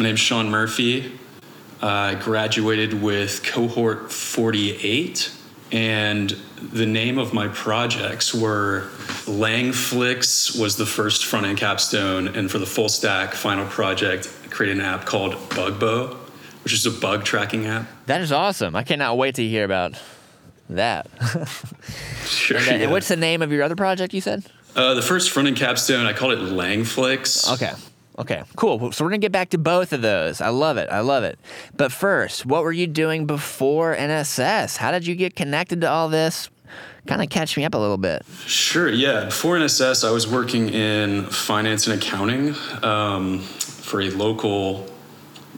My name's Sean Murphey. I graduated with cohort 48, and the name of my projects were Langflix was the first front end capstone, and for the full stack final project, I created an app called Bugbo, which is a bug tracking app. That is awesome. I cannot wait to hear about that. Sure. and, uh, yeah. what's the name of your other project you said? Uh, the first front end capstone, I called it Langflix. Okay. Okay, cool. So we're gonna get back to both of those. I love it. I love it. But first, what were you doing before NSS? How did you get connected to all this? Kind of catch me up a little bit. Sure, yeah. Before NSS, I was working in finance and accounting um, for a local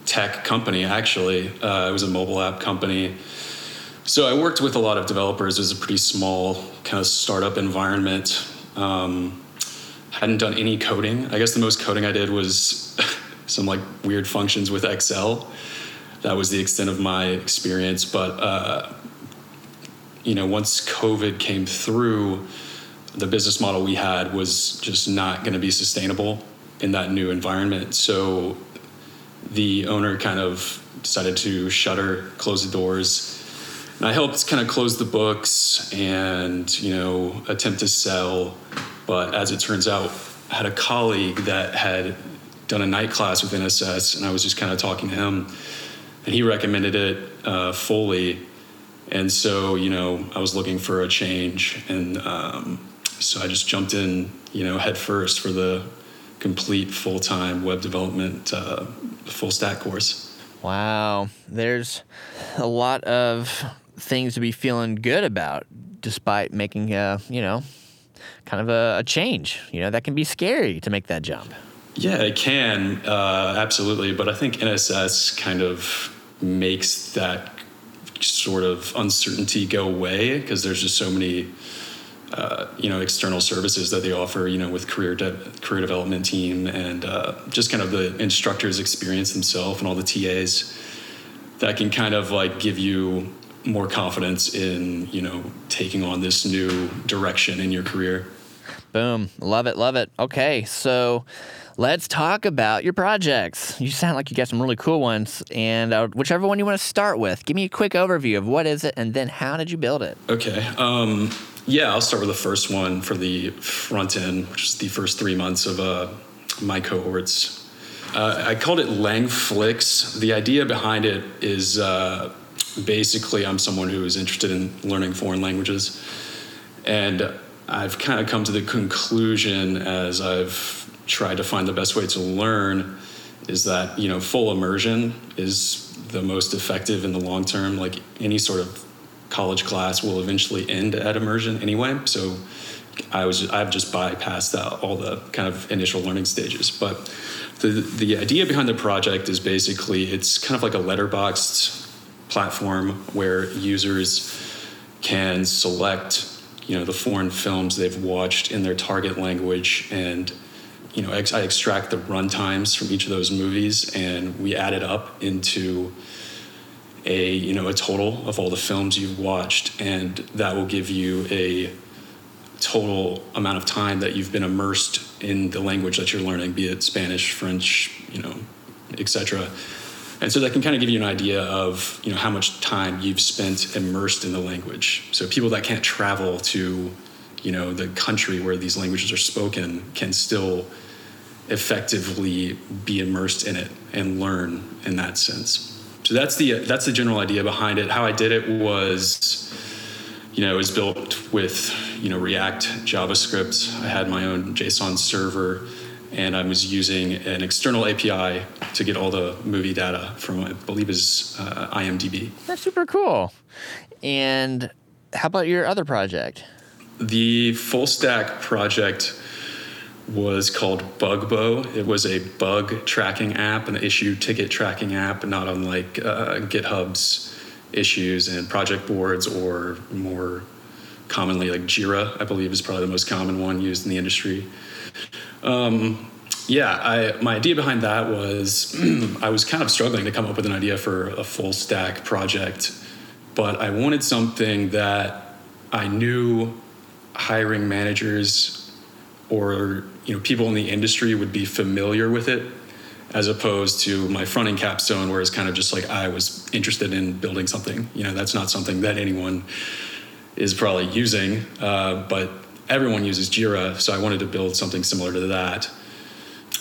tech company, actually. Uh, it was a mobile app company. So I worked with a lot of developers. It was a pretty small kind of startup environment. Um, hadn't done any coding. I guess the most coding I did was some like weird functions with Excel. That was the extent of my experience. But uh, you know, once COVID came through, the business model we had was just not going to be sustainable in that new environment. So the owner kind of decided to shutter, close the doors. And I helped kind of close the books and, you know, attempt to sell. But as it turns out, I had a colleague that had done a night class with NSS, and I was just kind of talking to him, and he recommended it uh, fully. And so, you know, I was looking for a change, and um, so I just jumped in, you know, head first for the complete full time web development uh, full stack course. Wow, there's a lot of things to be feeling good about, despite making a you know, kind of a, a change. You know, that can be scary to make that jump. Yeah, it can, uh, absolutely. But I think NSS kind of makes that sort of uncertainty go away because there's just so many, uh, you know, external services that they offer, you know, with career de- career development team and uh, just kind of the instructors' experience themselves and all the TAs that can kind of like give you more confidence in, you know, taking on this new direction in your career. Boom. Love it. Love it. Okay. So let's talk about your projects. You sound like you got some really cool ones. And uh, whichever one you want to start with, give me a quick overview of what is it and then how did you build it? Okay. Um, yeah, I'll start with the first one for the front end, which is the first three months of uh, my cohorts. Uh, I called it Langflix. The idea behind it is uh, basically I'm someone who is interested in learning foreign languages. And I've kind of come to the conclusion as I've tried to find the best way to learn is that, you know, full immersion is the most effective in the long term. Like any sort of college class will eventually end at immersion anyway. So I was I've just bypassed that, all the kind of initial learning stages. But the the idea behind the project is basically it's kind of like a Letterboxd platform where users can select you know the foreign films they've watched in their target language and you know ex- I extract the run times from each of those movies and we add it up into a you know a total of all the films you've watched. And that will give you a total amount of time that you've been immersed in the language that you're learning be it Spanish French you know etc and so that can kind of give you an idea of you know how much time you've spent immersed in the language. So people that can't travel to you know the country where these languages are spoken can still effectively be immersed in it and learn in that sense. So that's the that's the general idea behind it. How i did it was you know it was built with you know react javascript. I had my own json server and i was using an external api to get all the movie data from i believe is uh, imdb That's super cool. And how about your other project? The full stack project was called Bugbo. It was a bug tracking app, an issue ticket tracking app, not unlike uh, GitHub's issues and project boards, or more commonly like Jira, I believe is probably the most common one used in the industry. Um, yeah, I, my idea behind that was I was kind of struggling to come up with an idea for a full stack project, but I wanted something that I knew hiring managers or you know people in the industry would be familiar with it as opposed to my front end capstone, where it's kind of just like I was interested in building something. You know, that's not something that anyone is probably using, uh, but everyone uses Jira, so I wanted to build something similar to that.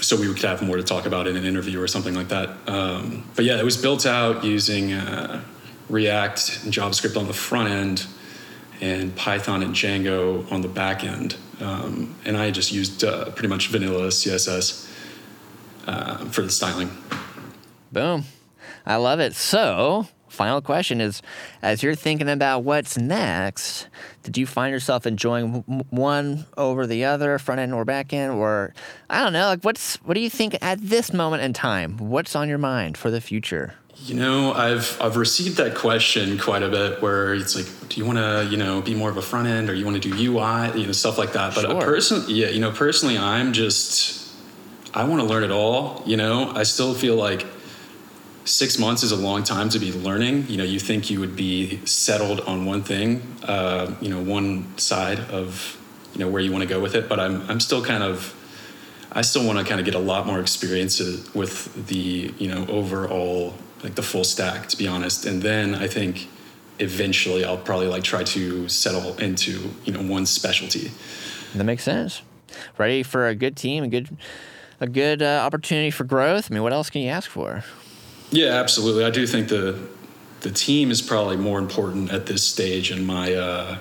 So we could have more to talk about in an interview or something like that. Um, but yeah, it was built out using uh, React and JavaScript on the front end, and Python and Django on the back end. Um, and I just used uh, pretty much vanilla CSS uh, for the styling. Boom. I love it. So, final question is as you're thinking about what's next, did you find yourself enjoying one over the other, front end or back end or I don't know, like what's what do you think at this moment in time? What's on your mind for the future? You know, I've I've received that question quite a bit where it's like, do you want to, you know, be more of a front end or you want to do UI, you know, stuff like that. But sure. personally, yeah, you know, personally, I'm just I want to learn it all. You know, I still feel like six months is a long time to be learning. You know, you think you would be settled on one thing, uh, you know, one side of you know where you want to go with it. But I'm I'm still kind of I still want to kind of get a lot more experience with the you know overall like the full stack to be honest. And then I think eventually I'll probably like try to settle into you know one specialty. That makes sense. Ready for a good team, a good a good uh, opportunity for growth. I mean, what else can you ask for? Yeah, absolutely. I do think the the team is probably more important at this stage in my uh,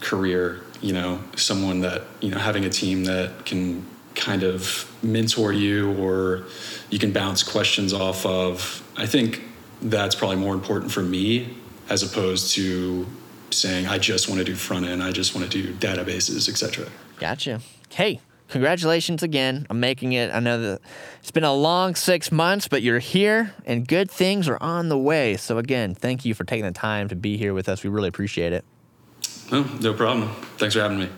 career. You know, someone that you know having a team that can kind of mentor you or you can bounce questions off of. I think that's probably more important for me as opposed to saying I just want to do front end, I just want to do databases, etc. Gotcha. Hey, congratulations again on making it. I know that it's been a long six months, but you're here and good things are on the way. So, again, thank you for taking the time to be here with us. We really appreciate it. No problem. Thanks for having me.